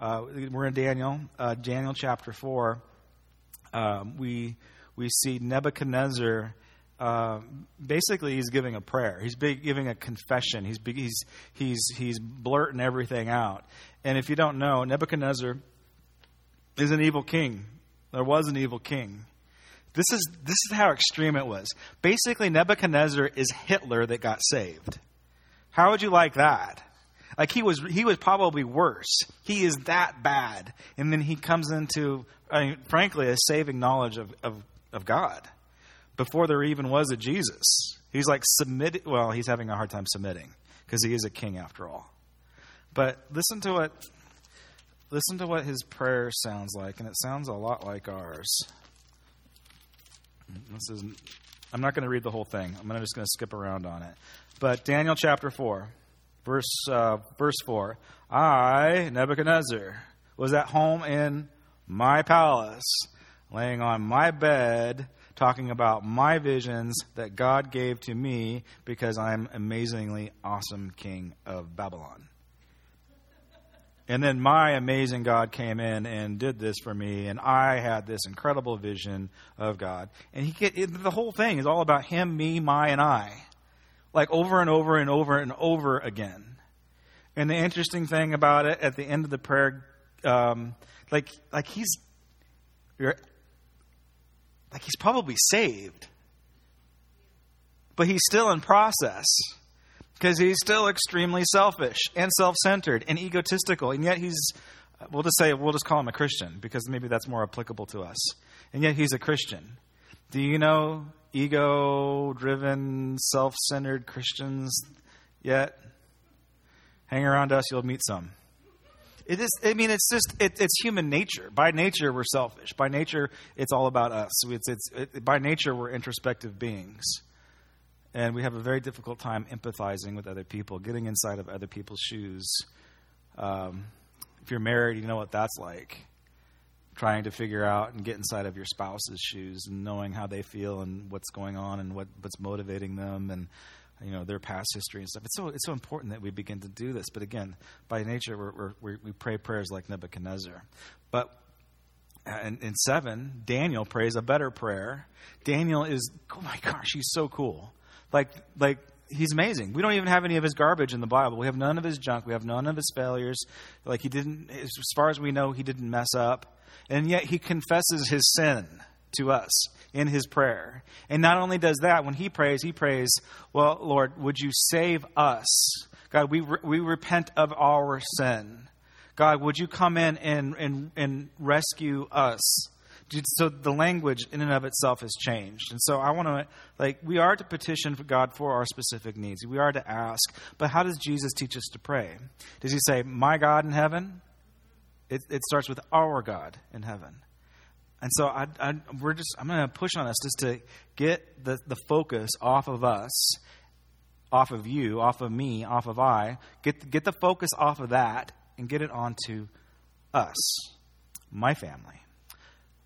Uh, we're in Daniel, uh, Daniel chapter 4. Um, we, we see Nebuchadnezzar. Uh, basically, he's giving a prayer. He's giving a confession. He's, he's, he's, he's blurting everything out. And if you don't know, Nebuchadnezzar is an evil king. There was an evil king. This is, this is how extreme it was. Basically, Nebuchadnezzar is Hitler that got saved. How would you like that? Like he was, he was probably worse. He is that bad, and then he comes into, I mean, frankly, a saving knowledge of, of, of God before there even was a Jesus. He's like submitting, Well, he's having a hard time submitting because he is a king after all. But listen to what listen to what his prayer sounds like, and it sounds a lot like ours. This is I'm not going to read the whole thing. I'm just going to skip around on it. But Daniel chapter 4, verse, uh, verse 4 I, Nebuchadnezzar, was at home in my palace, laying on my bed, talking about my visions that God gave to me because I'm amazingly awesome king of Babylon. And then my amazing God came in and did this for me, and I had this incredible vision of God. And he get, the whole thing is all about him, me, my, and I, like over and over and over and over again. And the interesting thing about it, at the end of the prayer, um, like like he's, like he's probably saved, but he's still in process because he's still extremely selfish and self-centered and egotistical. And yet he's we'll just say we'll just call him a christian because maybe that's more applicable to us. And yet he's a christian. Do you know ego driven self-centered christians yet? Hang around us you'll meet some. It is i mean it's just it, it's human nature. By nature we're selfish. By nature it's all about us. It's, it's it, by nature we're introspective beings. And we have a very difficult time empathizing with other people, getting inside of other people's shoes. Um, if you're married, you know what that's like. Trying to figure out and get inside of your spouse's shoes and knowing how they feel and what's going on and what, what's motivating them and you know their past history and stuff. It's so it's so important that we begin to do this. But again, by nature, we're, we're, we pray prayers like Nebuchadnezzar. But uh, in, in seven, Daniel prays a better prayer. Daniel is oh my gosh, he's so cool like like he's amazing. We don't even have any of his garbage in the Bible. We have none of his junk. We have none of his failures. Like he didn't, as far as we know, he didn't mess up. And yet he confesses his sin to us in his prayer. And not only does that, when he prays, he prays, Well, Lord, would you save us? God, we, re- we repent of our sin. God, would you come in and, and, and rescue us? So the language in and of itself has changed. And so I want to, like, we are to petition for God for our specific needs. We are to ask. But how does Jesus teach us to pray? Does he say, My God in heaven? It, it starts with our God in heaven. And so I, I, we're just, I'm going to push on us just to get the, the focus off of us, off of you, off of me, off of I. Get, get the focus off of that and get it onto us, my family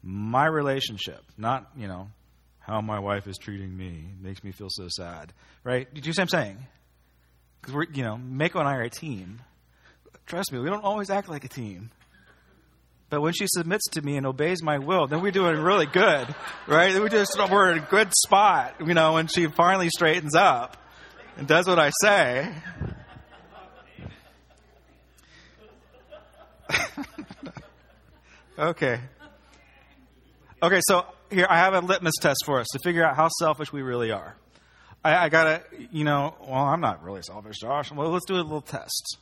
my relationship, not, you know, how my wife is treating me makes me feel so sad, right? Do you see what I'm saying? Because we're, you know, Mako and I are a team. Trust me, we don't always act like a team. But when she submits to me and obeys my will, then we're doing really good, right? We just we're in a good spot, you know, when she finally straightens up and does what I say. okay. Okay, so here I have a litmus test for us to figure out how selfish we really are. I, I gotta, you know, well, I'm not really selfish, Josh. Well, let's do a little test.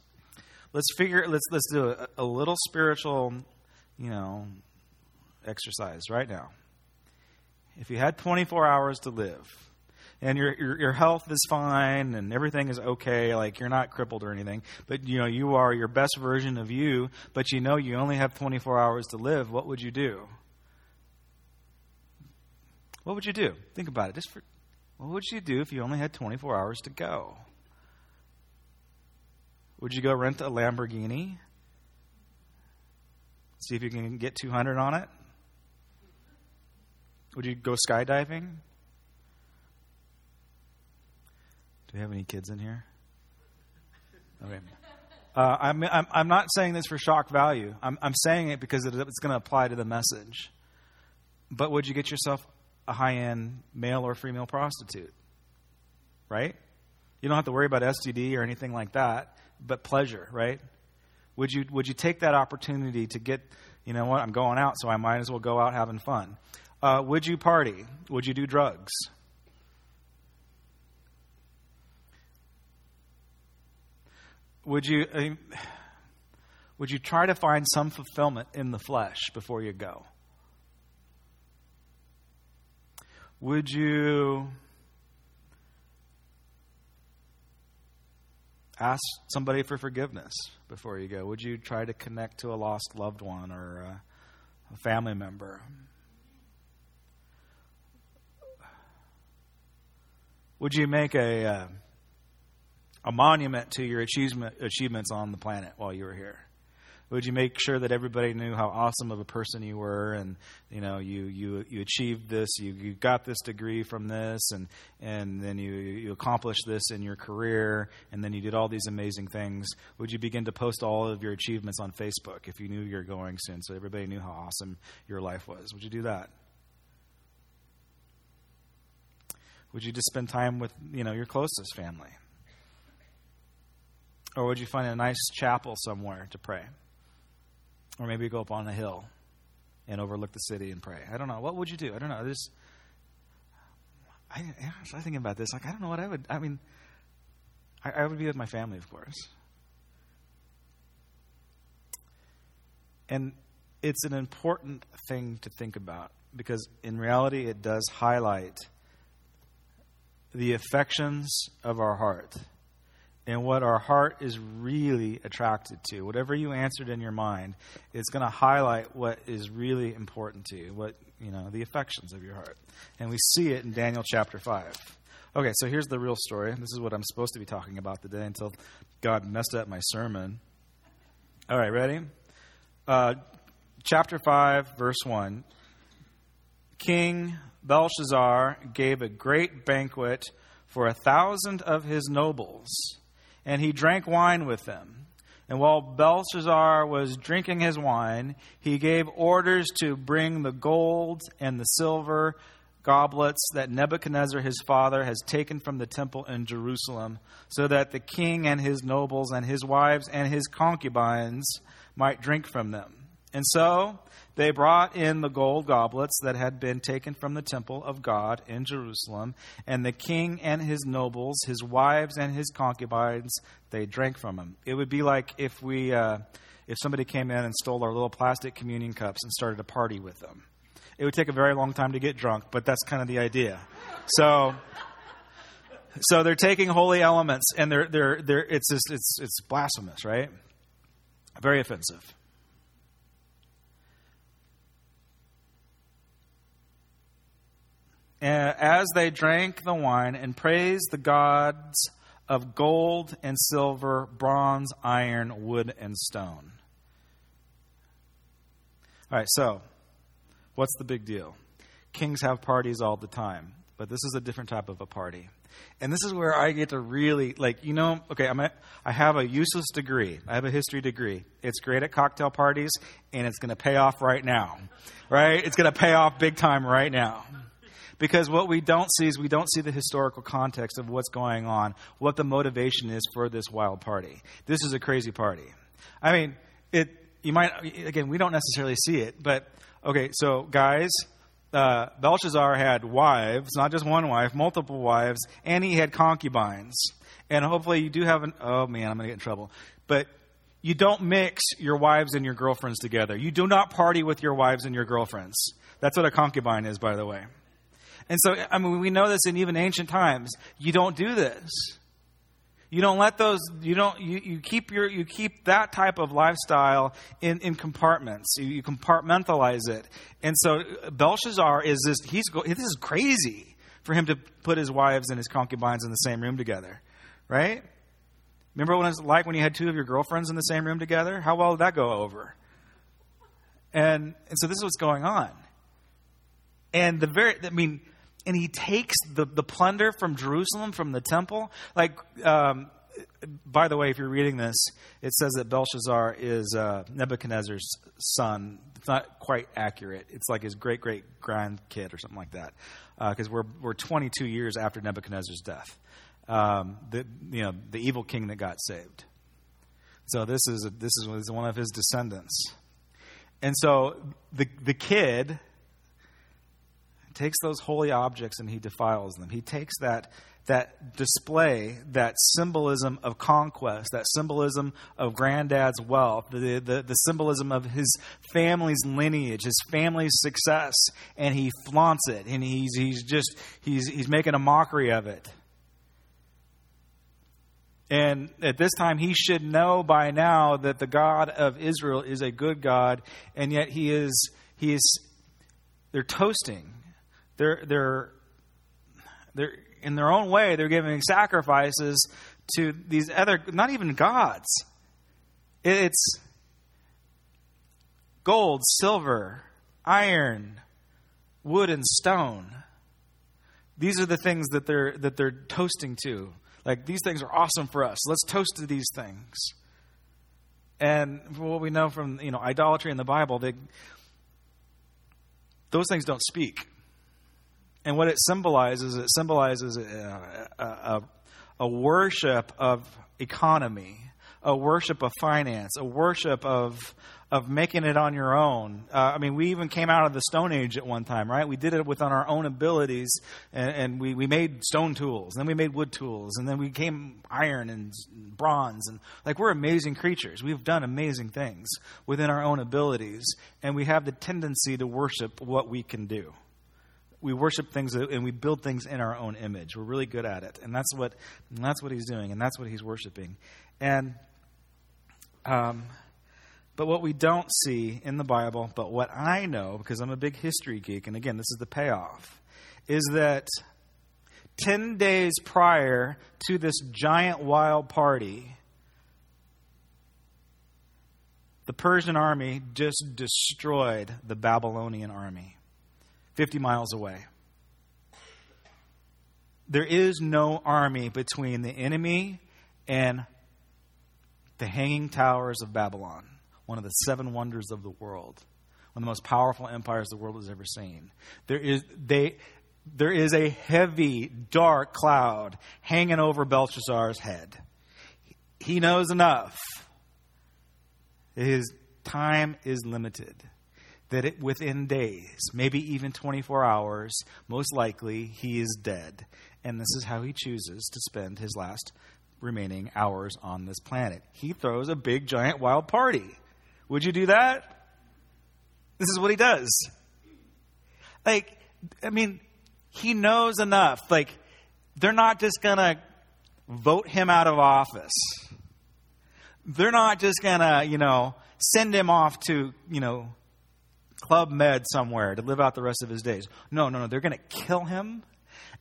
Let's figure. Let's let's do a, a little spiritual, you know, exercise right now. If you had 24 hours to live, and your, your, your health is fine and everything is okay, like you're not crippled or anything, but you know you are your best version of you, but you know you only have 24 hours to live, what would you do? What would you do? Think about it. Just for, what would you do if you only had 24 hours to go? Would you go rent a Lamborghini? See if you can get 200 on it? Would you go skydiving? Do we have any kids in here? Okay. Uh, I'm, I'm, I'm, not saying this for shock value. I'm, I'm saying it because it, it's going to apply to the message. But would you get yourself a high end male or female prostitute? Right? You don't have to worry about STD or anything like that, but pleasure, right? Would you, would you take that opportunity to get, you know what, I'm going out, so I might as well go out having fun? Uh, would you party? Would you do drugs? Would you, uh, would you try to find some fulfillment in the flesh before you go? Would you ask somebody for forgiveness before you go? Would you try to connect to a lost loved one or a family member? Would you make a uh, a monument to your achievement, achievements on the planet while you were here? Would you make sure that everybody knew how awesome of a person you were, and you know you you you achieved this, you you got this degree from this, and and then you you accomplished this in your career, and then you did all these amazing things? Would you begin to post all of your achievements on Facebook if you knew you were going soon, so everybody knew how awesome your life was? Would you do that? Would you just spend time with you know your closest family? Or would you find a nice chapel somewhere to pray? Or maybe go up on a hill and overlook the city and pray. I don't know. What would you do? I don't know. There's, I, I was thinking about this. Like, I don't know what I would. I mean, I, I would be with my family, of course. And it's an important thing to think about because in reality, it does highlight the affections of our heart and what our heart is really attracted to. Whatever you answered in your mind, it's going to highlight what is really important to you, what, you know, the affections of your heart. And we see it in Daniel chapter 5. Okay, so here's the real story. This is what I'm supposed to be talking about today until God messed up my sermon. All right, ready? Uh, chapter 5, verse 1. King Belshazzar gave a great banquet for a thousand of his nobles and he drank wine with them. And while Belshazzar was drinking his wine, he gave orders to bring the gold and the silver goblets that Nebuchadnezzar his father has taken from the temple in Jerusalem, so that the king and his nobles and his wives and his concubines might drink from them. And so they brought in the gold goblets that had been taken from the temple of God in Jerusalem, and the king and his nobles, his wives and his concubines, they drank from them. It would be like if we, uh, if somebody came in and stole our little plastic communion cups and started a party with them. It would take a very long time to get drunk, but that's kind of the idea. So, so they're taking holy elements, and they're they're they're it's just, it's it's blasphemous, right? Very offensive. As they drank the wine and praised the gods of gold and silver, bronze, iron, wood, and stone. All right, so what's the big deal? Kings have parties all the time, but this is a different type of a party. And this is where I get to really, like, you know, okay, I'm a, I have a useless degree. I have a history degree. It's great at cocktail parties, and it's going to pay off right now, right? It's going to pay off big time right now. Because what we don't see is we don't see the historical context of what's going on, what the motivation is for this wild party. This is a crazy party. I mean, it. You might again, we don't necessarily see it, but okay. So, guys, uh, Belshazzar had wives, not just one wife, multiple wives, and he had concubines. And hopefully, you do have an. Oh man, I'm going to get in trouble. But you don't mix your wives and your girlfriends together. You do not party with your wives and your girlfriends. That's what a concubine is, by the way. And so, I mean, we know this in even ancient times. You don't do this. You don't let those, you don't, you, you keep your, you keep that type of lifestyle in, in compartments. You, you compartmentalize it. And so Belshazzar is this, he's, this is crazy for him to put his wives and his concubines in the same room together. Right? Remember what it was like when you had two of your girlfriends in the same room together? How well did that go over? And, and so this is what's going on. And the very, I mean, and he takes the, the plunder from Jerusalem, from the temple. Like, um, by the way, if you're reading this, it says that Belshazzar is uh, Nebuchadnezzar's son. It's not quite accurate. It's like his great great grandkid or something like that, because uh, we're we're 22 years after Nebuchadnezzar's death. Um, the you know the evil king that got saved. So this is this is one of his descendants, and so the the kid takes those holy objects and he defiles them. He takes that, that display, that symbolism of conquest, that symbolism of granddad's wealth, the, the, the symbolism of his family's lineage, his family's success, and he flaunts it. And he's, he's just, he's, he's making a mockery of it. And at this time, he should know by now that the God of Israel is a good God, and yet he is, he is, they're toasting they're, they're, they're, in their own way, they're giving sacrifices to these other, not even gods. It's gold, silver, iron, wood, and stone. These are the things that they're, that they're toasting to. Like, these things are awesome for us. Let's toast to these things. And what we know from you know idolatry in the Bible, they, those things don't speak. And what it symbolizes, it symbolizes a, a, a, worship of economy, a worship of finance, a worship of of making it on your own. Uh, I mean, we even came out of the Stone Age at one time, right? We did it within our own abilities, and, and we, we made stone tools, and then we made wood tools, and then we came iron and bronze, and like we're amazing creatures. We've done amazing things within our own abilities, and we have the tendency to worship what we can do we worship things and we build things in our own image. We're really good at it, and that's what and that's what he's doing, and that's what he's worshiping. And um, but what we don't see in the Bible, but what I know because I'm a big history geek, and again, this is the payoff, is that ten days prior to this giant wild party. The Persian army just destroyed the Babylonian army. 50 miles away. There is no army between the enemy and the hanging towers of Babylon, one of the seven wonders of the world, one of the most powerful empires the world has ever seen. There is, they, there is a heavy, dark cloud hanging over Belshazzar's head. He knows enough. His time is limited that it, within days, maybe even 24 hours, most likely he is dead. And this is how he chooses to spend his last remaining hours on this planet. He throws a big, giant, wild party. Would you do that? This is what he does. Like, I mean, he knows enough. Like, they're not just going to vote him out of office. They're not just going to, you know, send him off to, you know, Club Med somewhere to live out the rest of his days. No, no, no. They're going to kill him,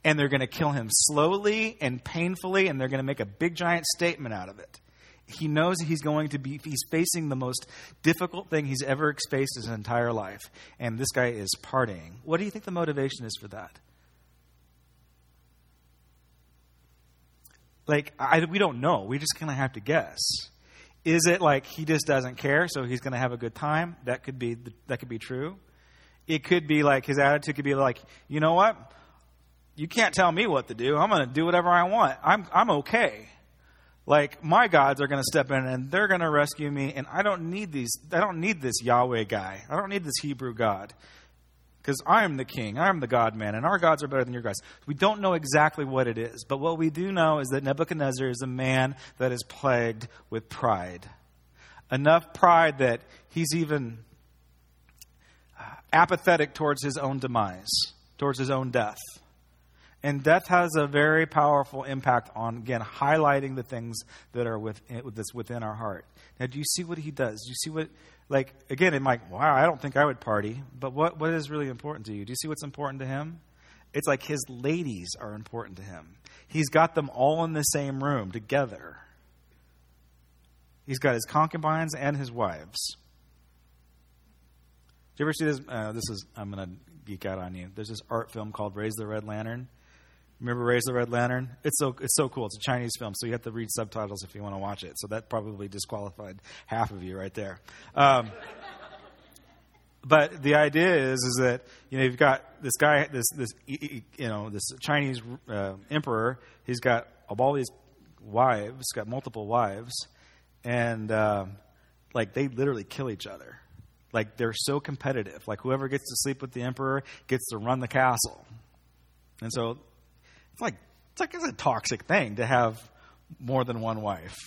and they're going to kill him slowly and painfully, and they're going to make a big giant statement out of it. He knows he's going to be, he's facing the most difficult thing he's ever faced his entire life. And this guy is partying. What do you think the motivation is for that? Like, I, we don't know. We just kind of have to guess. Is it like he just doesn't care, so he's going to have a good time? That could be that could be true. It could be like his attitude could be like, you know what? You can't tell me what to do. I'm going to do whatever I want. I'm I'm okay. Like my gods are going to step in and they're going to rescue me, and I don't need these. I don't need this Yahweh guy. I don't need this Hebrew God because I am the king, I am the God man, and our gods are better than your gods. We don't know exactly what it is, but what we do know is that Nebuchadnezzar is a man that is plagued with pride. Enough pride that he's even uh, apathetic towards his own demise, towards his own death. And death has a very powerful impact on, again, highlighting the things that are within, that's within our heart. Now, do you see what he does? Do you see what like again, I'm like, wow, I don't think I would party. But what what is really important to you? Do you see what's important to him? It's like his ladies are important to him. He's got them all in the same room together. He's got his concubines and his wives. Do you ever see this? Uh, this is I'm going to geek out on you. There's this art film called Raise the Red Lantern. Remember Raise the Red Lantern? It's so it's so cool. It's a Chinese film, so you have to read subtitles if you want to watch it. So that probably disqualified half of you right there. Um, but the idea is is that you know you've got this guy, this this you know this Chinese uh, emperor. He's got all these wives, got multiple wives, and um, like they literally kill each other. Like they're so competitive. Like whoever gets to sleep with the emperor gets to run the castle. And so it's like it's like it's a toxic thing to have more than one wife.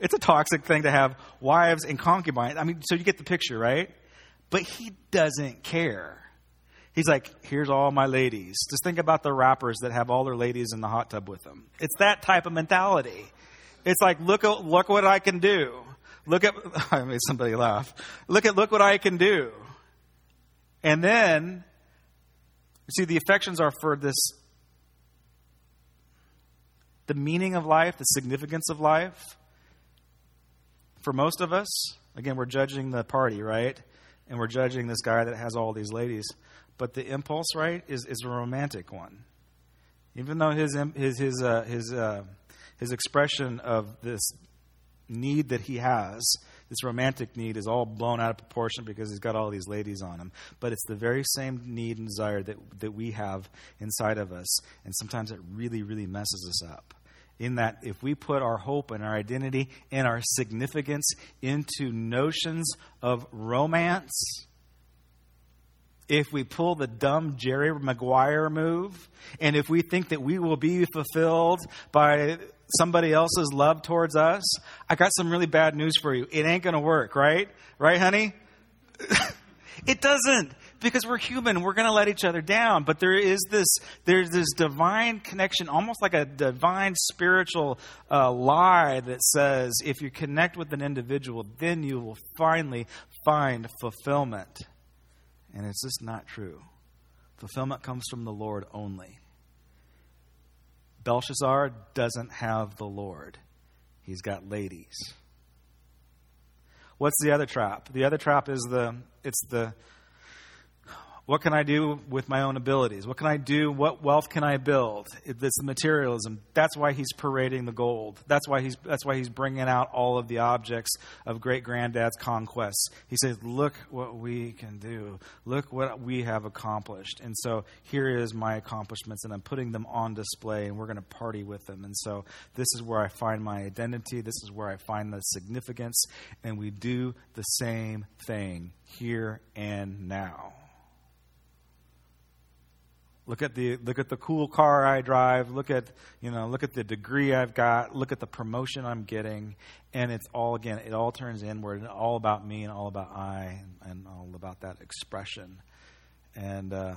It's a toxic thing to have wives and concubines. I mean, so you get the picture, right? But he doesn't care. He's like, here's all my ladies. Just think about the rappers that have all their ladies in the hot tub with them. It's that type of mentality. It's like, look, look what I can do. Look at, I made somebody laugh. Look at, look what I can do. And then, you see, the affections are for this the meaning of life, the significance of life, for most of us, again, we're judging the party, right? And we're judging this guy that has all these ladies. But the impulse, right, is, is a romantic one. Even though his, his, his, uh, his, uh, his expression of this need that he has, this romantic need, is all blown out of proportion because he's got all these ladies on him. But it's the very same need and desire that, that we have inside of us. And sometimes it really, really messes us up in that if we put our hope and our identity and our significance into notions of romance, if we pull the dumb Jerry Maguire move, and if we think that we will be fulfilled by somebody else's love towards us, I got some really bad news for you. It ain't going to work, right? Right, honey? it doesn't because we're human we're going to let each other down but there is this there's this divine connection almost like a divine spiritual uh, lie that says if you connect with an individual then you will finally find fulfillment and it's just not true. Fulfillment comes from the lord only. Belshazzar doesn't have the lord. He's got ladies. What's the other trap? The other trap is the it's the what can I do with my own abilities? What can I do? What wealth can I build? It's materialism. That's why he's parading the gold. That's why he's that's why he's bringing out all of the objects of great granddad's conquests. He says, "Look what we can do. Look what we have accomplished." And so here is my accomplishments, and I'm putting them on display, and we're going to party with them. And so this is where I find my identity. This is where I find the significance, and we do the same thing here and now. Look at the look at the cool car I drive. Look at you know look at the degree I've got. Look at the promotion I'm getting, and it's all again it all turns inward and all about me and all about I and, and all about that expression, and uh,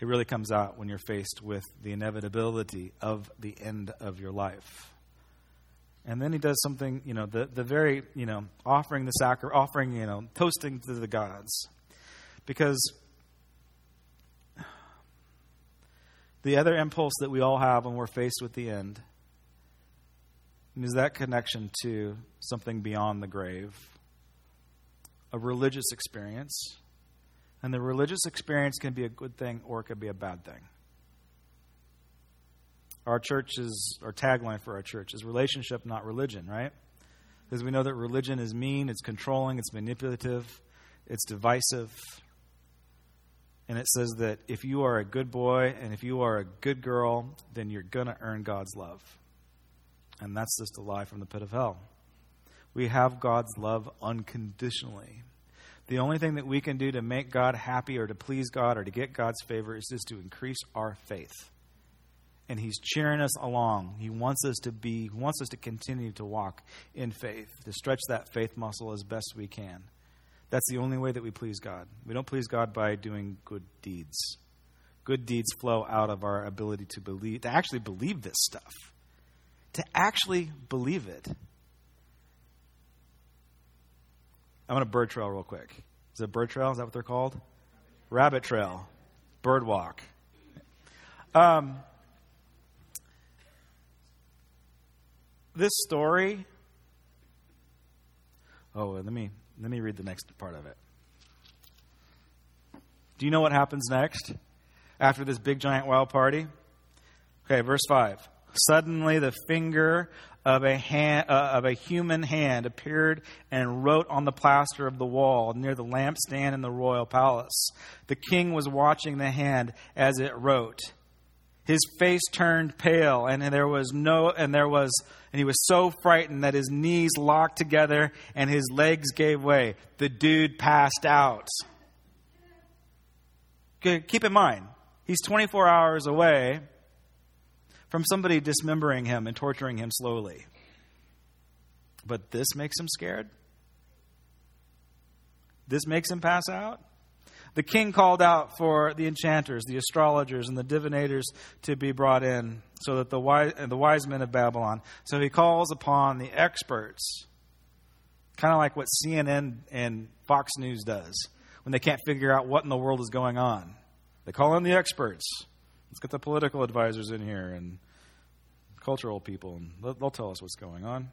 it really comes out when you're faced with the inevitability of the end of your life. And then he does something, you know, the, the very, you know, offering the sacrament, offering, you know, toasting to the gods. Because the other impulse that we all have when we're faced with the end is that connection to something beyond the grave, a religious experience. And the religious experience can be a good thing or it can be a bad thing. Our church is, our tagline for our church is relationship, not religion, right? Because we know that religion is mean, it's controlling, it's manipulative, it's divisive, and it says that if you are a good boy and if you are a good girl, then you're going to earn God's love. And that's just a lie from the pit of hell. We have God's love unconditionally. The only thing that we can do to make God happy or to please God or to get God's favor is just to increase our faith. And He's cheering us along. He wants us to be, wants us to continue to walk in faith, to stretch that faith muscle as best we can. That's the only way that we please God. We don't please God by doing good deeds. Good deeds flow out of our ability to believe, to actually believe this stuff, to actually believe it. I want a bird trail real quick. Is it bird trail? Is that what they're called? Rabbit trail, bird walk. Um, this story. Oh, let me let me read the next part of it. Do you know what happens next? after this big giant wild party? Okay, verse 5. Suddenly the finger of a, hand, uh, of a human hand appeared and wrote on the plaster of the wall near the lampstand in the royal palace. The king was watching the hand as it wrote. His face turned pale, and there was no, and there was, and he was so frightened that his knees locked together and his legs gave way. The dude passed out. Keep in mind, he's 24 hours away from somebody dismembering him and torturing him slowly. But this makes him scared? This makes him pass out? The king called out for the enchanters, the astrologers, and the divinators to be brought in, so that the wise, the wise men of Babylon. So he calls upon the experts, kind of like what CNN and Fox News does when they can't figure out what in the world is going on. They call in the experts. Let's get the political advisors in here and cultural people, and they'll tell us what's going on.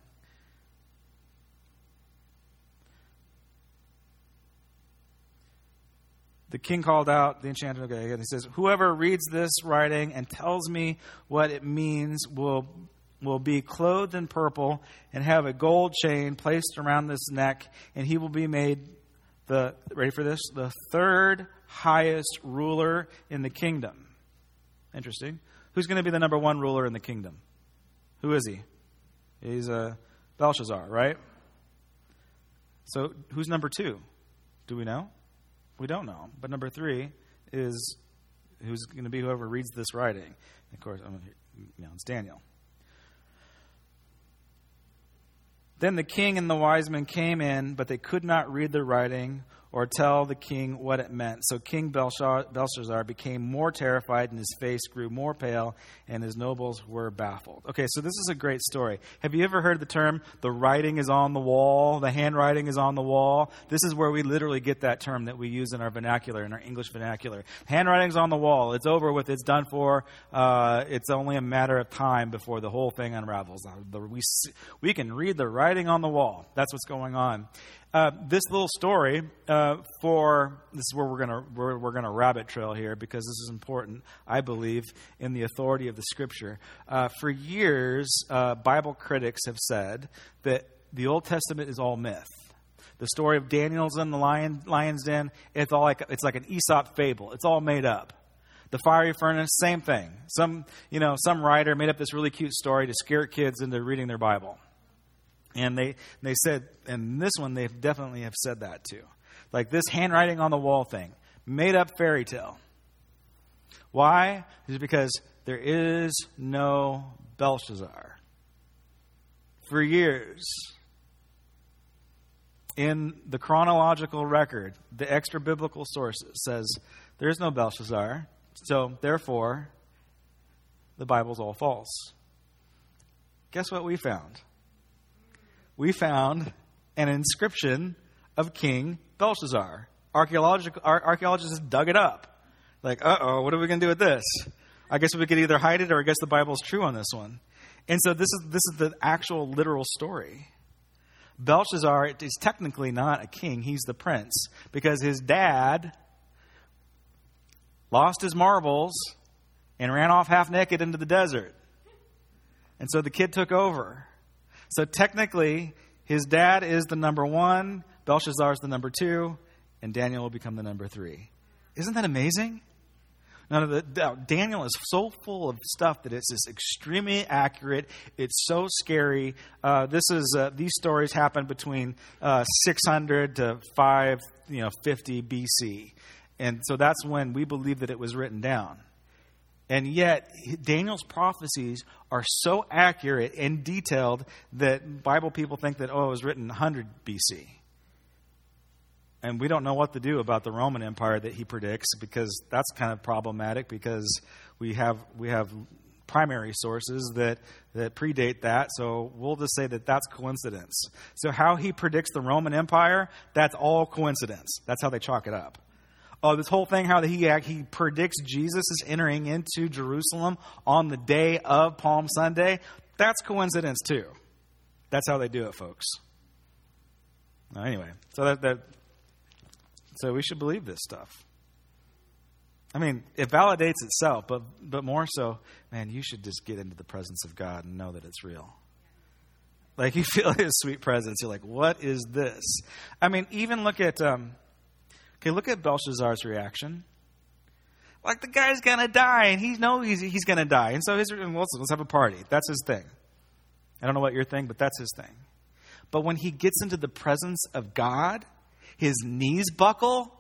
The king called out the enchanter okay, and he says, Whoever reads this writing and tells me what it means will, will be clothed in purple and have a gold chain placed around his neck, and he will be made the, ready for this? The third highest ruler in the kingdom. Interesting. Who's going to be the number one ruler in the kingdom? Who is he? He's a uh, Belshazzar, right? So who's number two? Do we know? We don't know. But number three is who's going to be whoever reads this writing. Of course, you know, it's Daniel. Then the king and the wise men came in, but they could not read the writing or tell the king what it meant. So King Belshazzar became more terrified, and his face grew more pale, and his nobles were baffled. Okay, so this is a great story. Have you ever heard the term, the writing is on the wall, the handwriting is on the wall? This is where we literally get that term that we use in our vernacular, in our English vernacular. Handwriting's on the wall. It's over with. It's done for. Uh, it's only a matter of time before the whole thing unravels. We, we can read the writing on the wall. That's what's going on. Uh, this little story uh, for this is where we're gonna we're, we're gonna rabbit trail here because this is important. I believe in the authority of the Scripture. Uh, for years, uh, Bible critics have said that the Old Testament is all myth. The story of Daniel's in the lion, lion's den, it's all like it's like an Aesop fable. It's all made up. The fiery furnace, same thing. Some you know some writer made up this really cute story to scare kids into reading their Bible. And they, they said, and this one they definitely have said that too. Like this handwriting on the wall thing, made up fairy tale. Why? Is because there is no Belshazzar. For years, in the chronological record, the extra biblical sources says there is no Belshazzar, so therefore, the Bible's all false. Guess what we found? We found an inscription of King Belshazzar. Archaeologists dug it up. Like, uh oh, what are we going to do with this? I guess we could either hide it or I guess the Bible's true on this one. And so this is, this is the actual literal story. Belshazzar is technically not a king, he's the prince because his dad lost his marbles and ran off half naked into the desert. And so the kid took over. So technically, his dad is the number one, Belshazzar is the number two, and Daniel will become the number three. Isn't that amazing? None of the Daniel is so full of stuff that it's just extremely accurate. It's so scary. Uh, this is uh, these stories happen between uh, 600 to 5, you know, 50 BC, and so that's when we believe that it was written down. And yet, Daniel's prophecies are so accurate and detailed that Bible people think that, oh, it was written 100 BC. And we don't know what to do about the Roman Empire that he predicts because that's kind of problematic because we have, we have primary sources that, that predate that. So we'll just say that that's coincidence. So, how he predicts the Roman Empire, that's all coincidence. That's how they chalk it up uh, this whole thing, how he, he predicts Jesus is entering into Jerusalem on the day of Palm Sunday, that's coincidence too. That's how they do it, folks. Anyway, so that, that so we should believe this stuff. I mean, it validates itself, but, but more so, man, you should just get into the presence of God and know that it's real. Like you feel his sweet presence. You're like, what is this? I mean, even look at, um, okay, look at Belshazzar's reaction. Like the guy's gonna die, and he knows he's, he's gonna die. And so his, well, let's, let's have a party. That's his thing. I don't know what your thing, but that's his thing. But when he gets into the presence of God, his knees buckle,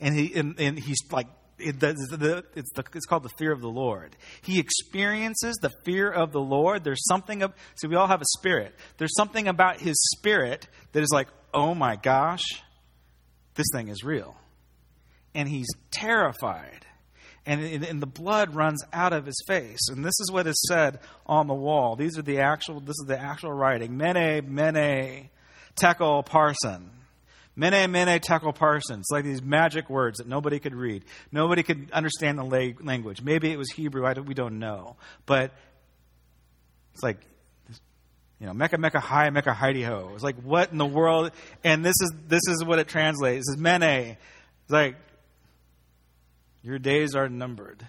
and he and, and he's like it, the, the, it's, the, it's, called the fear of the Lord. He experiences the fear of the Lord. There's something of, see, we all have a spirit. There's something about his spirit that is like, oh my gosh, this thing is real. And he's terrified. And, and the blood runs out of his face. And this is what is said on the wall. These are the actual, this is the actual writing. Mene, mene, tekel, parsin. Mene, mene, tekel parsin, like these magic words that nobody could read. Nobody could understand the language. Maybe it was Hebrew, we don't know. But it's like, you know, Mecca, Mecca, hi, Mecca, Heidi ho. It's like, what in the world? And this is, this is what it translates. It says, Mene. It's like, your days are numbered.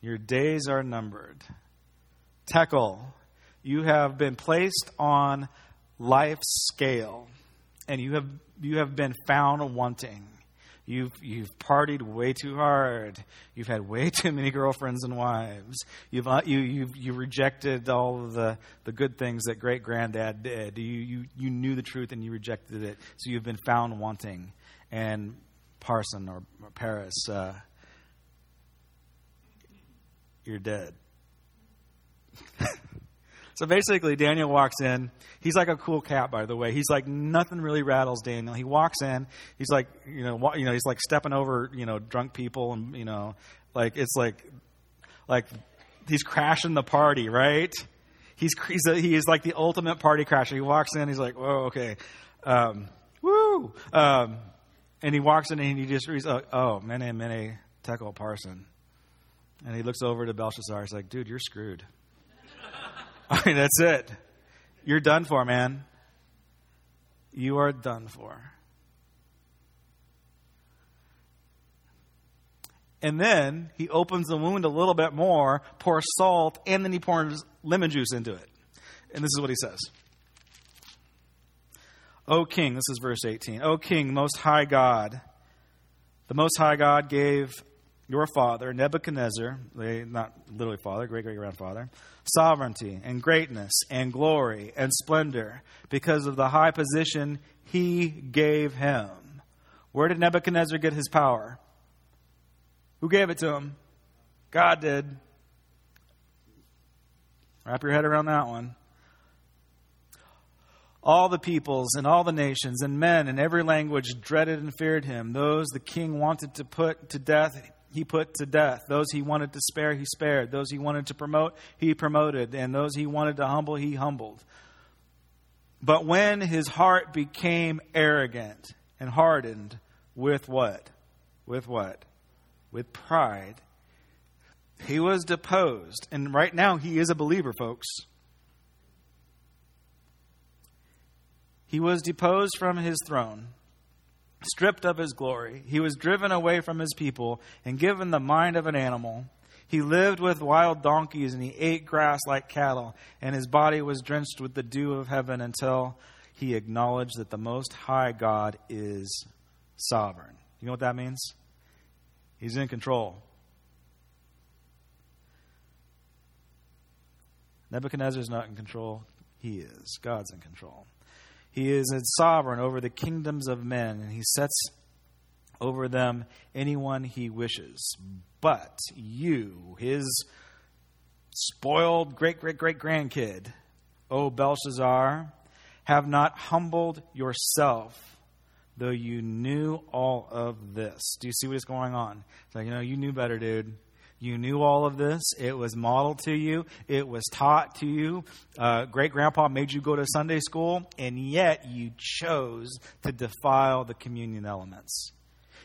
Your days are numbered. Tekel, you have been placed on life's scale and you have you have been found wanting. You've you've partied way too hard. You've had way too many girlfriends and wives. You've uh, you you you rejected all of the the good things that great granddad did. You you you knew the truth and you rejected it. So you've been found wanting. And Parson or, or Peres, uh, you're dead. So basically, Daniel walks in. He's like a cool cat, by the way. He's like nothing really rattles Daniel. He walks in. He's like you know you know he's like stepping over you know drunk people and you know like it's like like he's crashing the party, right? He's he's a, he is like the ultimate party crasher. He walks in. He's like, whoa, okay, um, woo, um, and he walks in and he just reads, oh, oh mene mene tekel parson, and he looks over to Belshazzar. He's like, dude, you're screwed. I mean, that's it. You're done for, man. You are done for. And then he opens the wound a little bit more, pours salt, and then he pours lemon juice into it. And this is what he says. O King, this is verse 18. O King, Most High God, the Most High God gave your father, Nebuchadnezzar, eh, not literally father, great great grandfather, sovereignty and greatness and glory and splendor because of the high position he gave him. Where did Nebuchadnezzar get his power? Who gave it to him? God did. Wrap your head around that one. All the peoples and all the nations and men in every language dreaded and feared him. Those the king wanted to put to death, he put to death. Those he wanted to spare, he spared. Those he wanted to promote, he promoted. And those he wanted to humble, he humbled. But when his heart became arrogant and hardened with what? With what? With pride, he was deposed. And right now, he is a believer, folks. He was deposed from his throne stripped of his glory. He was driven away from his people and given the mind of an animal. He lived with wild donkeys and he ate grass like cattle, and his body was drenched with the dew of heaven until he acknowledged that the Most High God is sovereign. You know what that means? He's in control. Nebuchadnezzar is not in control. He is. God's in control. He is sovereign over the kingdoms of men, and he sets over them anyone he wishes. But you, his spoiled great great great grandkid, O Belshazzar, have not humbled yourself, though you knew all of this. Do you see what is going on? It's like, you know, you knew better, dude. You knew all of this. It was modeled to you. It was taught to you. Uh, Great grandpa made you go to Sunday school, and yet you chose to defile the communion elements.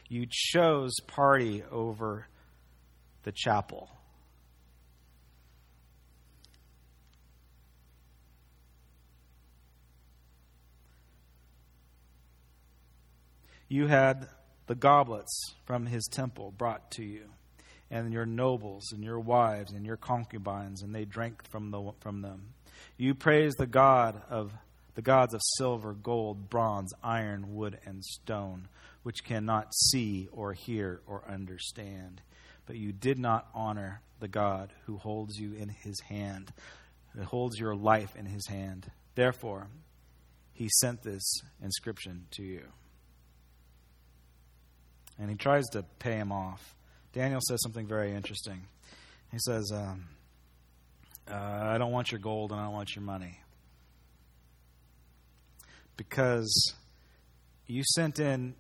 You chose party over the chapel. You had the goblets from his temple brought to you, and your nobles and your wives and your concubines, and they drank from, the, from them. You praise the God of the gods of silver, gold, bronze, iron, wood, and stone, which cannot see or hear or understand. But you did not honor the God who holds you in his hand, who holds your life in his hand. Therefore, he sent this inscription to you. And he tries to pay him off. Daniel says something very interesting. He says, um, uh, I don't want your gold and I don't want your money because you sent in,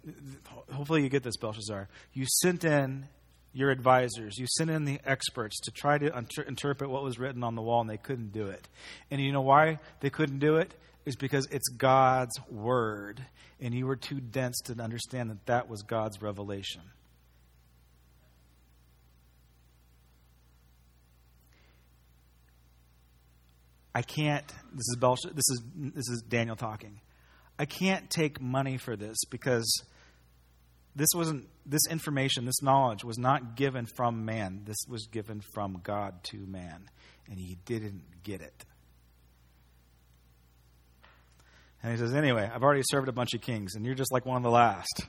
hopefully you get this, Belshazzar. You sent in your advisors, you sent in the experts to try to inter- interpret what was written on the wall, and they couldn't do it. And you know why they couldn't do it? Is because it's God's word, and you were too dense to understand that that was God's revelation. I can't. This is Belshazzar, this is this is Daniel talking. I can't take money for this because this wasn't this information, this knowledge was not given from man. This was given from God to man, and he didn't get it. And he says, Anyway, I've already served a bunch of kings, and you're just like one of the last.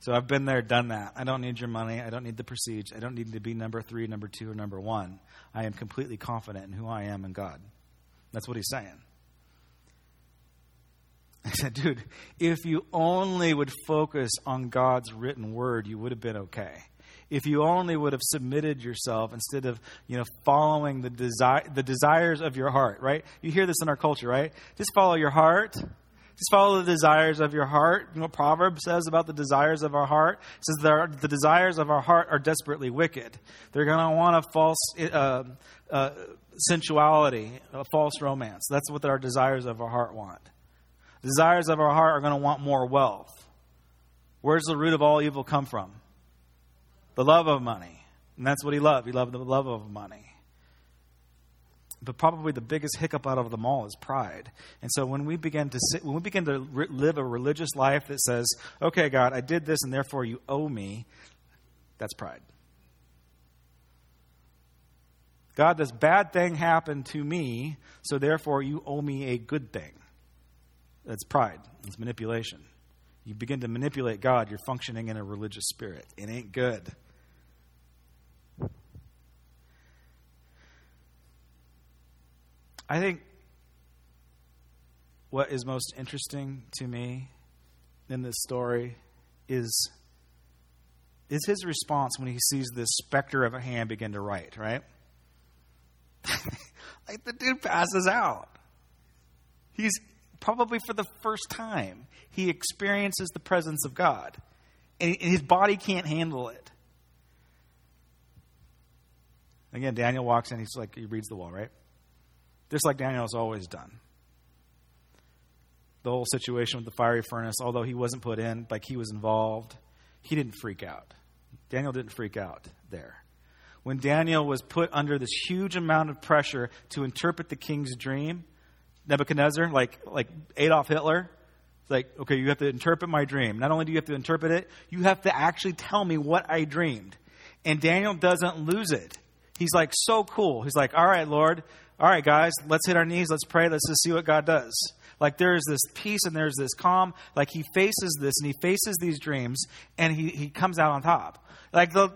So I've been there, done that. I don't need your money. I don't need the prestige. I don't need to be number three, number two, or number one. I am completely confident in who I am in God. That's what he's saying. I said, dude, if you only would focus on God's written word, you would have been okay. If you only would have submitted yourself instead of, you know, following the desire the desires of your heart, right? You hear this in our culture, right? Just follow your heart. Just follow the desires of your heart. You know what Proverbs says about the desires of our heart? It says that the desires of our heart are desperately wicked. They're going to want a false uh, uh, sensuality, a false romance. That's what our desires of our heart want desires of our heart are going to want more wealth. Where's the root of all evil come from? The love of money. And that's what he loved. He loved the love of money. But probably the biggest hiccup out of them all is pride. And so when we begin to sit, when we begin to live a religious life that says, "Okay, God, I did this, and therefore you owe me," that's pride. God, this bad thing happened to me, so therefore you owe me a good thing. That's pride. It's manipulation. You begin to manipulate God, you're functioning in a religious spirit. It ain't good. I think what is most interesting to me in this story is is his response when he sees this specter of a hand begin to write, right? like the dude passes out. He's probably for the first time, he experiences the presence of God. And his body can't handle it. Again, Daniel walks in, he's like, he reads the wall, right? Just like Daniel has always done. The whole situation with the fiery furnace, although he wasn't put in, like he was involved, he didn't freak out. Daniel didn't freak out there. When Daniel was put under this huge amount of pressure to interpret the king's dream, Nebuchadnezzar, like, like Adolf Hitler. It's like, okay, you have to interpret my dream. Not only do you have to interpret it, you have to actually tell me what I dreamed. And Daniel doesn't lose it. He's like, so cool. He's like, all right, Lord, all right, guys, let's hit our knees, let's pray, let's just see what God does. Like there's this peace and there's this calm. Like he faces this and he faces these dreams and he, he comes out on top. Like the,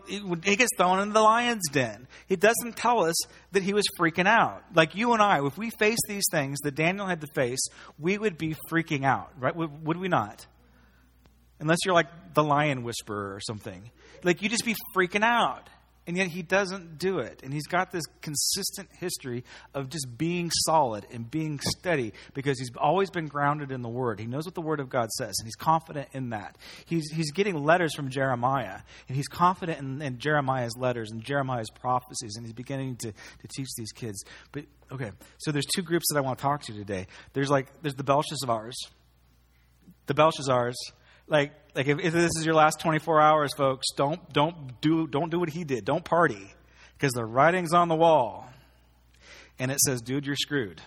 he gets thrown into the lion's den. He doesn't tell us that he was freaking out. Like you and I, if we face these things that Daniel had to face, we would be freaking out, right? Would we not? Unless you're like the lion whisperer or something. Like you just be freaking out and yet he doesn't do it. And he's got this consistent history of just being solid and being steady because he's always been grounded in the Word. He knows what the Word of God says, and he's confident in that. He's, he's getting letters from Jeremiah, and he's confident in, in Jeremiah's letters and Jeremiah's prophecies, and he's beginning to, to teach these kids. But, okay, so there's two groups that I want to talk to today. There's like, there's the Belshazzars. The Belshazzars like like if, if this is your last 24 hours folks don't don't do don't do what he did don't party because the writing's on the wall and it says dude you're screwed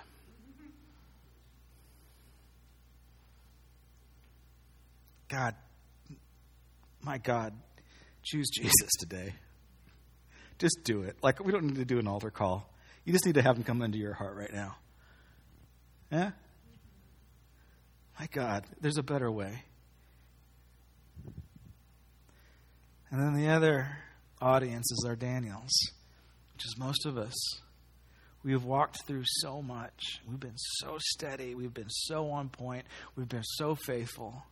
god my God, choose Jesus today. Just do it. Like, we don't need to do an altar call. You just need to have him come into your heart right now. Yeah? My God, there's a better way. And then the other audience is our Daniels, which is most of us. We have walked through so much. We've been so steady. We've been so on point. We've been so faithful.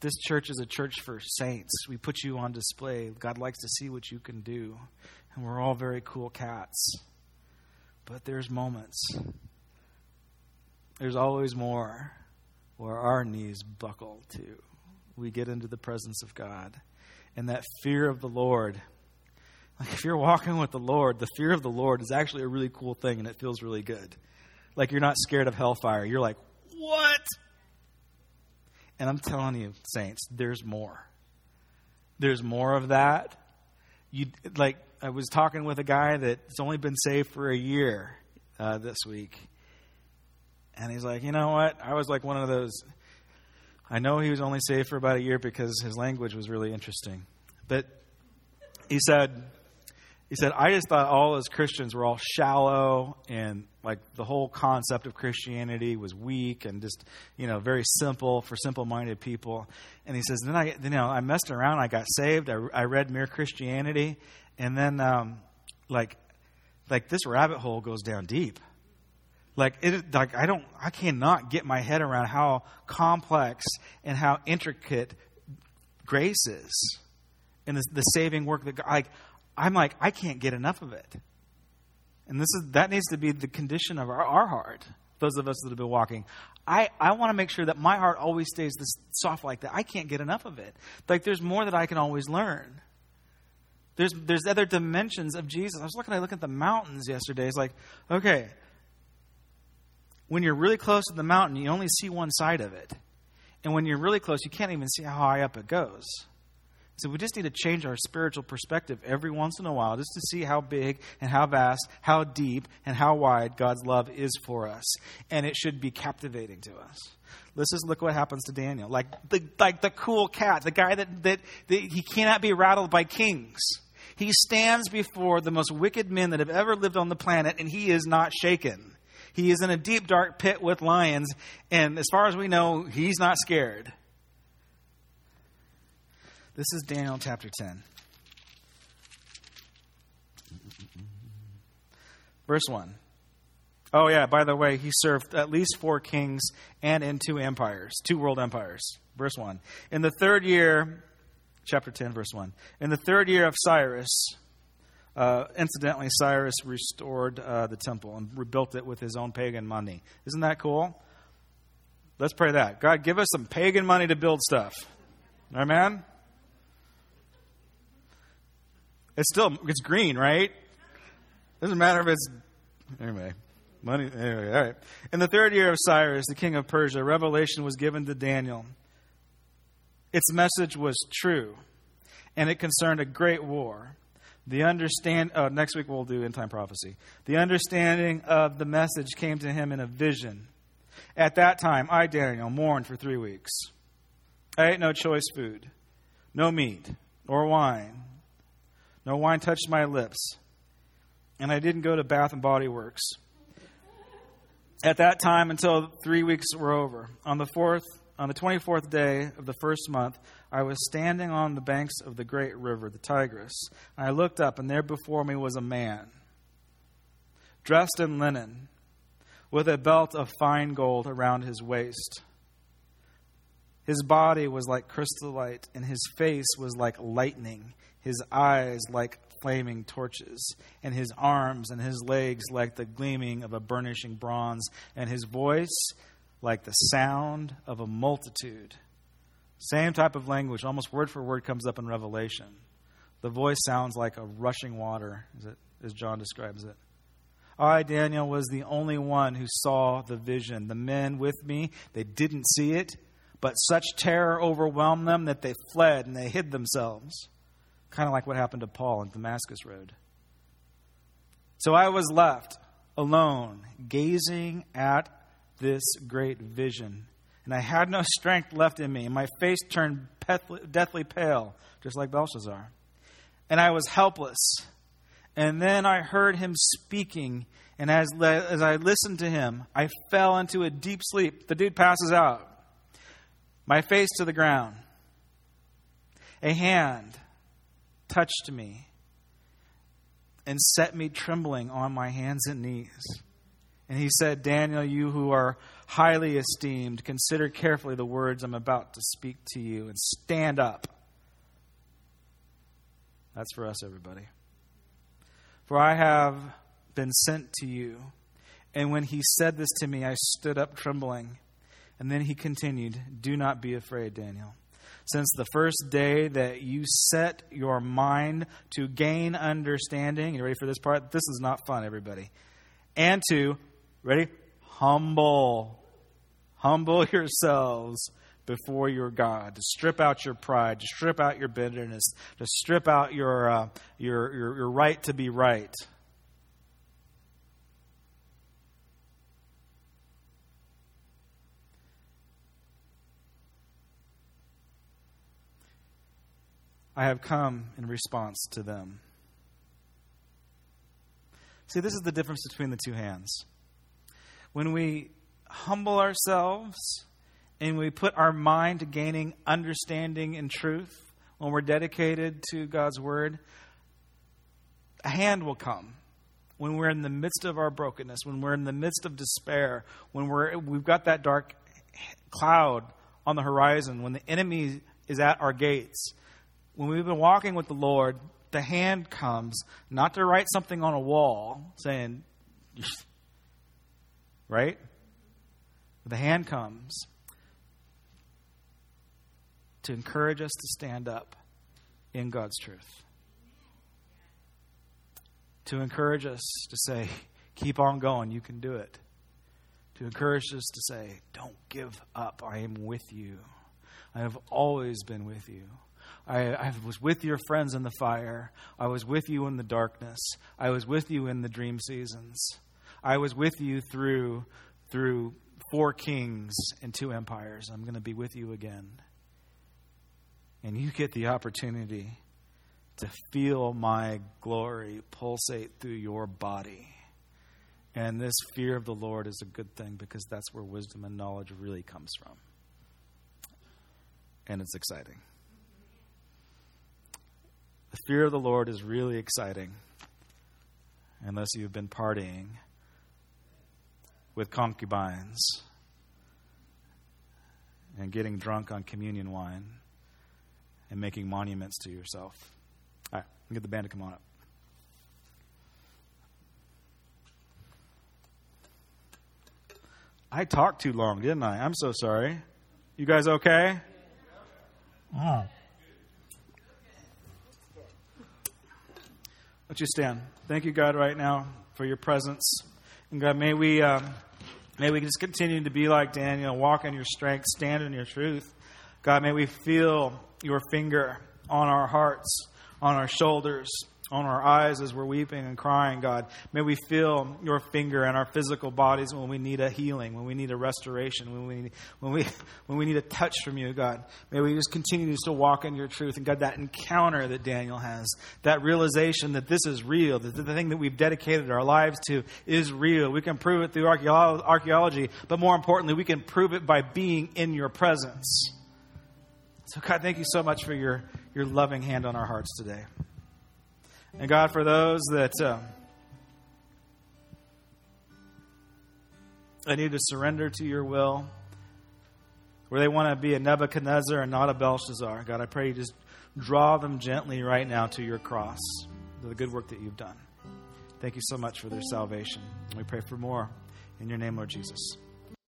This church is a church for saints. We put you on display. God likes to see what you can do. And we're all very cool cats. But there's moments, there's always more where our knees buckle too. We get into the presence of God. And that fear of the Lord like if you're walking with the Lord, the fear of the Lord is actually a really cool thing and it feels really good. Like you're not scared of hellfire. You're like, what? And I'm telling you, saints, there's more. There's more of that. You like I was talking with a guy that's only been saved for a year uh, this week, and he's like, you know what? I was like one of those. I know he was only saved for about a year because his language was really interesting, but he said he said, I just thought all as Christians were all shallow and like the whole concept of Christianity was weak and just, you know, very simple for simple minded people. And he says, then I, you know, I messed around. I got saved. I, I read Mere Christianity. And then, um, like, like this rabbit hole goes down deep. Like it, like I don't, I cannot get my head around how complex and how intricate grace is, and the, the saving work that God, like I'm like, I can't get enough of it. And this is that needs to be the condition of our, our heart, those of us that have been walking. I, I want to make sure that my heart always stays this soft like that. I can't get enough of it. Like there's more that I can always learn. There's there's other dimensions of Jesus. I was looking, I look at the mountains yesterday. It's like, okay, when you're really close to the mountain, you only see one side of it. And when you're really close, you can't even see how high up it goes. So we just need to change our spiritual perspective every once in a while just to see how big and how vast, how deep, and how wide God's love is for us. And it should be captivating to us. Let's just look what happens to Daniel. Like the, like the cool cat, the guy that, that, that he cannot be rattled by kings. He stands before the most wicked men that have ever lived on the planet, and he is not shaken. He is in a deep, dark pit with lions, and as far as we know, he's not scared. This is Daniel chapter 10. Verse 1. Oh, yeah, by the way, he served at least four kings and in two empires, two world empires. Verse 1. In the third year, chapter 10, verse 1. In the third year of Cyrus, uh, incidentally, Cyrus restored uh, the temple and rebuilt it with his own pagan money. Isn't that cool? Let's pray that. God, give us some pagan money to build stuff. Amen? It's still it's green, right? Doesn't matter if it's anyway. Money. Anyway, all right. In the third year of Cyrus, the king of Persia, revelation was given to Daniel. Its message was true, and it concerned a great war. The understand. Oh, next week we'll do end time prophecy. The understanding of the message came to him in a vision. At that time, I, Daniel, mourned for three weeks. I ate no choice food, no meat or wine no wine touched my lips. And I didn't go to Bath and Body Works. At that time, until three weeks were over, on the fourth, on the twenty-fourth day of the first month, I was standing on the banks of the great river, the Tigris. I looked up, and there before me was a man, dressed in linen, with a belt of fine gold around his waist. His body was like chrysolite, and his face was like lightning his eyes like flaming torches, and his arms and his legs like the gleaming of a burnishing bronze, and his voice like the sound of a multitude. Same type of language, almost word for word, comes up in Revelation. The voice sounds like a rushing water, as, it, as John describes it. I, Daniel, was the only one who saw the vision. The men with me, they didn't see it, but such terror overwhelmed them that they fled and they hid themselves kind of like what happened to Paul on Damascus Road. So I was left alone, gazing at this great vision. And I had no strength left in me, and my face turned deathly, deathly pale, just like Belshazzar. And I was helpless. And then I heard him speaking, and as, as I listened to him, I fell into a deep sleep. The dude passes out, my face to the ground. A hand touched me and set me trembling on my hands and knees. And he said, Daniel, you who are highly esteemed, consider carefully the words I'm about to speak to you and stand up. That's for us, everybody. For I have been sent to you. And when he said this to me, I stood up trembling. And then he continued, Do not be afraid, Daniel. Since the first day that you set your mind to gain understanding, you ready for this part? This is not fun, everybody. And to, ready? Humble. Humble yourselves before your God, to strip out your pride, to strip out your bitterness, to strip out your, uh, your, your, your right to be right. I have come in response to them. See, this is the difference between the two hands. When we humble ourselves, and we put our mind to gaining understanding and truth, when we're dedicated to God's word, a hand will come. When we're in the midst of our brokenness, when we're in the midst of despair, when we're, we've got that dark cloud on the horizon, when the enemy is at our gates, when we've been walking with the Lord, the hand comes not to write something on a wall saying, right? The hand comes to encourage us to stand up in God's truth. To encourage us to say, keep on going, you can do it. To encourage us to say, don't give up, I am with you. I have always been with you. I, I, was with your friends in the fire. I was with you in the darkness. I was with you in the dream seasons. I was with you through, through four kings and two empires. I'm going to be with you again and you get the opportunity to feel my glory pulsate through your body. And this fear of the Lord is a good thing because that's where wisdom and knowledge really comes from. And it's exciting. The fear of the Lord is really exciting unless you've been partying with concubines and getting drunk on communion wine and making monuments to yourself. All right, get the band to come on up. I talked too long, didn't I? I'm so sorry. You guys okay? Oh. Let you stand. Thank you, God, right now for your presence. And God, may we, um, may we just continue to be like Daniel, walk in your strength, stand in your truth. God, may we feel your finger on our hearts, on our shoulders, on our eyes as we're weeping and crying, God. May we feel your finger in our physical bodies when we need a healing, when we need a restoration, when we, when we, when we need a touch from you, God. May we just continue to walk in your truth. And God, that encounter that Daniel has, that realization that this is real, that the thing that we've dedicated our lives to is real. We can prove it through archaeology, but more importantly, we can prove it by being in your presence. So, God, thank you so much for your, your loving hand on our hearts today. And, God, for those that uh, I need to surrender to your will, where they want to be a Nebuchadnezzar and not a Belshazzar, God, I pray you just draw them gently right now to your cross, to the good work that you've done. Thank you so much for their salvation. We pray for more. In your name, Lord Jesus.